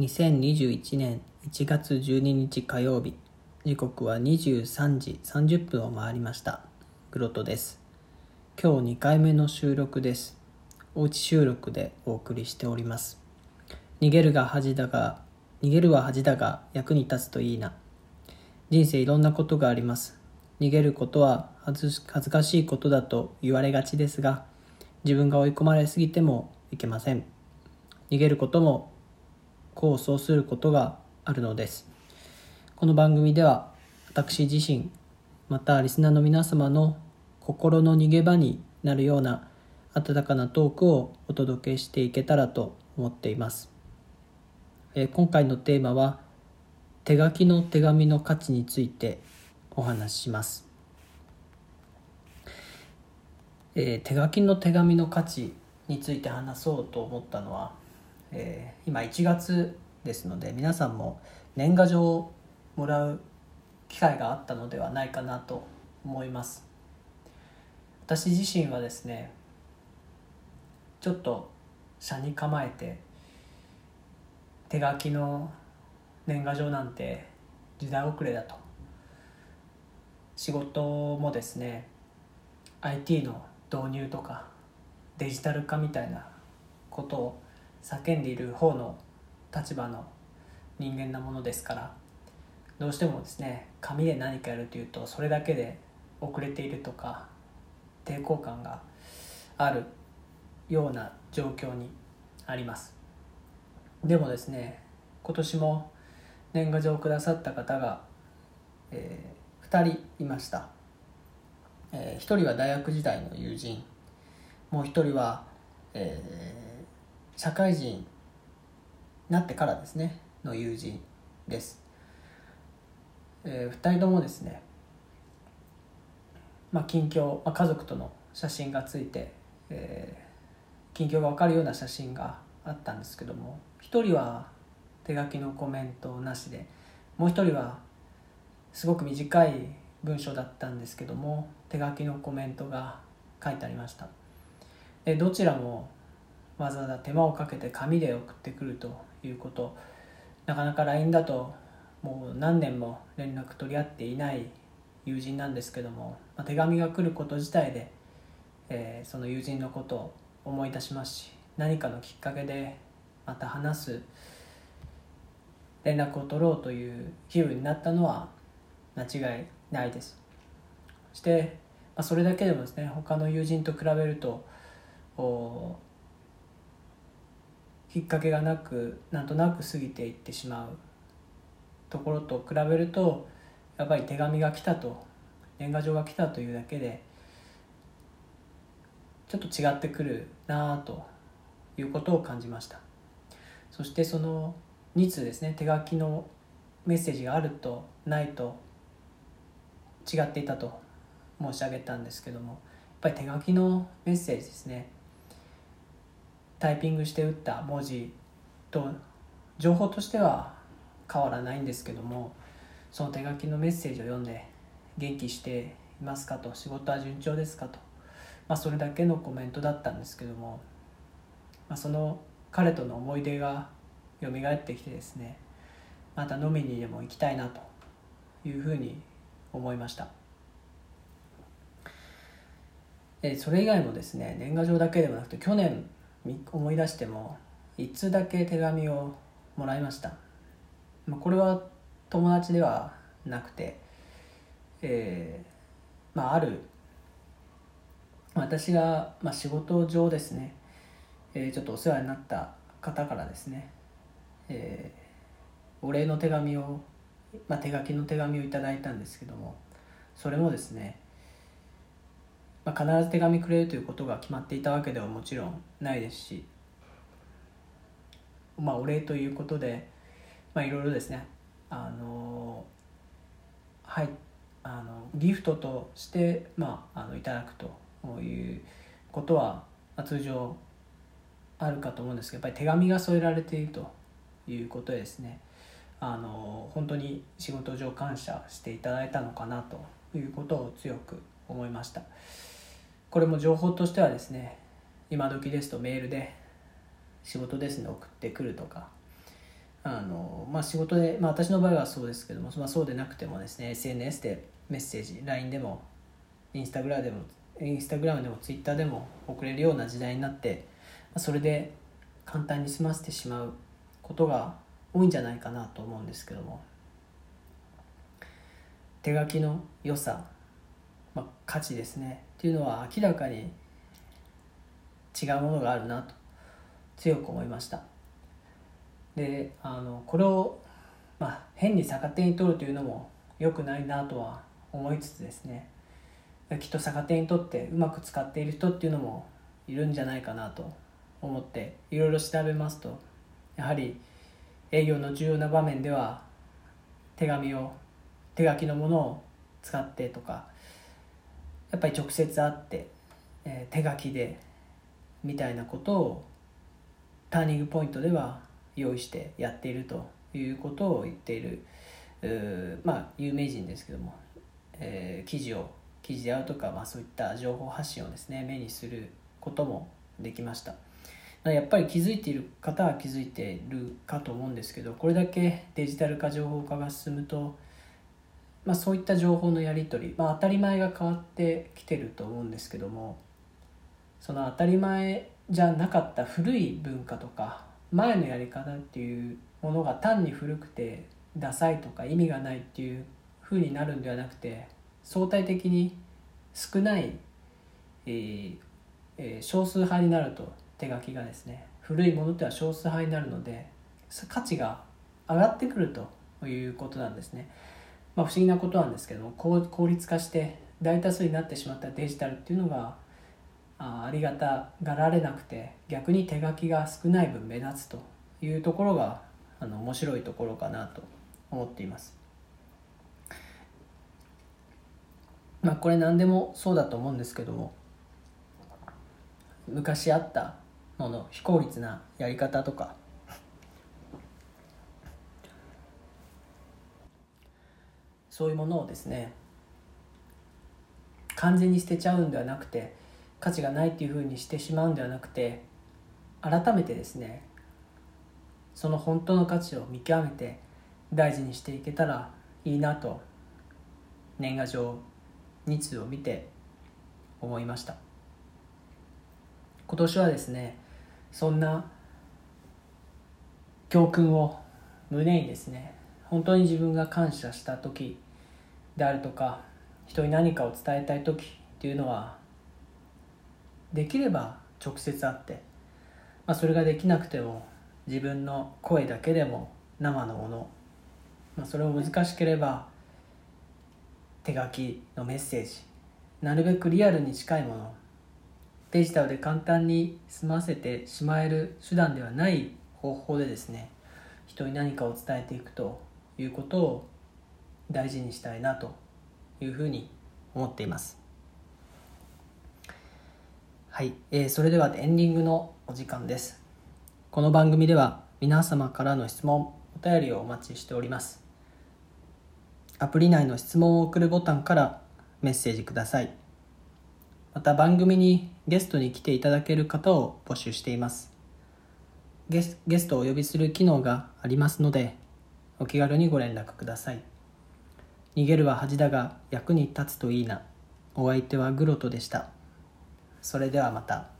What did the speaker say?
2021年1月12日火曜日時刻は23時30分を回りました。グロトです。今日2回目の収録です。おうち収録でお送りしております。逃げるが恥だが逃げるは恥だが役に立つといいな。人生いろんなことがあります。逃げることは恥ず恥ずかしいことだと言われがちですが自分が追い込まれすぎてもいけません。逃げることも功を奏することがあるのです。この番組では私自身またリスナーの皆様の心の逃げ場になるような温かなトークをお届けしていけたらと思っています、え、今回のテーマは手書きの手紙の価値についてお話しします、え、手書きの手紙の価値について話そうと思ったのはえー、今1月ですので皆さんも年賀状をもらう機会があったのではないかなと思います。私自身はですねちょっと車に構えて手書きの年賀状なんて時代遅れだと。仕事もですね IT の導入とかデジタル化みたいなことを叫んでいる方の立場の人間なものですからどうしてもですね紙で何かやるというとそれだけで遅れているとか抵抗感があるような状況にあります。でもですね今年も年賀状をくださった方が、えー、2人いました、えー、1人は大学時代の友人もう1人は、えー社会人になってからですねの友人です、えー、2人ともですね、まあ、近況、まあ、家族との写真がついて、えー、近況が分かるような写真があったんですけども1人は手書きのコメントなしでもう1人はすごく短い文章だったんですけども手書きのコメントが書いてありました。でどちらもわざわざ手間をかけて紙で送ってくるということ。なかなか LINE だともう何年も連絡取り合っていない友人なんですけども、ま、手紙が来ること自体で、えー、その友人のことを思い出しますし何かのきっかけでまた話す連絡を取ろうという気分になったのは間違いないです。そして、まあ、それだけでもですね他の友人と比べるときっかけがなくなんとなく過ぎていってしまうところと比べるとやっぱり手紙が来たと年賀状が来たというだけでちょっと違ってくるなあということを感じました。そしてその2通ですね手書きのメッセージがあるとないと違っていたと申し上げたんですけどもやっぱり手書きのメッセージですねタイピングして打った文字と情報としては変わらないんですけどもその手書きのメッセージを読んで元気していますかと仕事は順調ですかと、まあ、それだけのコメントだったんですけども、まあ、その彼との思い出が蘇ってきてですねまた飲みにでも行きたいなというふうに思いました。それ以外もですね年賀状だけでもなくて去年思い出しても1通だけ手紙をもらいました、まあ、これは友達ではなくて、えーまあ、ある私が、まあ、仕事上ですね、えー、ちょっとお世話になった方からですね、えー、お礼の手紙を、まあ、手書きの手紙をいただいたんですけどもそれもですねまあ、必ず手紙くれるということが決まっていたわけではもちろんないですし、まあ、お礼ということで、ま、いろいろですねあのはいあのギフトとして、まあ、あのいただくということは、通常あるかと思うんですけどやっぱり手紙が添えられているということでですねあの本当に仕事上感謝していただいたのかなということを強く思いました。これも情報としてはですね今時ですとメールで仕事ですね送ってくるとか。あの、まあ、仕事で、まあ、私の場合はそうですけども、まあ、そうでなくてもですね SNS でメッセージ LINE でもインスタグラムでもインスタグラムでも Twitter でも送れるような時代になってそれで簡単に済ませてしまうことが多いんじゃないかなと思うんですけども。手書きの良さ、まあ、価値ですね。っていうのは明らかに違うものがあるなと強く思いました。であのこれを、まあ、変に逆手に取るというのも良くないなとは思いつつですね。きっと逆手に取ってうまく使っている人っていうのもいるんじゃないかなと思っていろいろ調べますとやはり営業の重要な場面では手紙を手書きのものを使ってとかやっぱり直接会って、えー、手書きでみたいなことをターニングポイントでは用意してやっているということを言っているまあ有名人ですけども、えー、記事を記事であるとか、まあ、そういった情報発信をですね目にすることもできました。やっぱり気づいている方は気づいているかと思うんですけどこれだけデジタル化情報化が進むと、まあ、そういった情報のやり取り、まあ、当たり前が変わってきてると思うんですけどもその当たり前じゃなかった古い文化とか前のやり方っていうものが単に古くてダサいとか意味がないっていうふうになるんではなくて相対的に少ない、えーえー、少数派になると手書きがですね古いものっては少数派になるので価値が上がってくるということなんですね、まあ、不思議なことなんですけども効率化して大多数になってしまったデジタルっていうのがあありがたがられなくて逆に手書きが少ない分目立つというところがあの面白いところかなと思っています。まあこれ何でもそうだと思うんですけども昔あったもの非効率なやり方とかそういうものをですね完全に捨てちゃうんではなくて価値がないっていうふうにしてしまうんではなくて改めてですねその本当の価値を見極めて大事にしていけたらいいなと年賀状2通を見て思いました。今年はですねそんな教訓を胸にですね本当に自分が感謝した時であるとか人に何かを伝えたい時っていうのはできれば直接会って、まあ、それができなくても自分の声だけでも生のもの、まあ、それを難しければ手書きのメッセージなるべくリアルに近いものデジタルで簡単に済ませてしまえる手段ではない方法でですね人に何かを伝えていくということを大事にしたいなというふうに思っています。はい、えー、それではエンディングのお時間です。この番組では皆様からの質問お便りをお待ちしております。アプリ内の質問を送るボタンからメッセージください。また番組にゲストに来ていただける方を募集しています。ゲスゲストをお呼びする機能がありますのでお気軽にご連絡ください。逃げるは恥だが役に立つといいなお相手はグロトでしたそれではまた。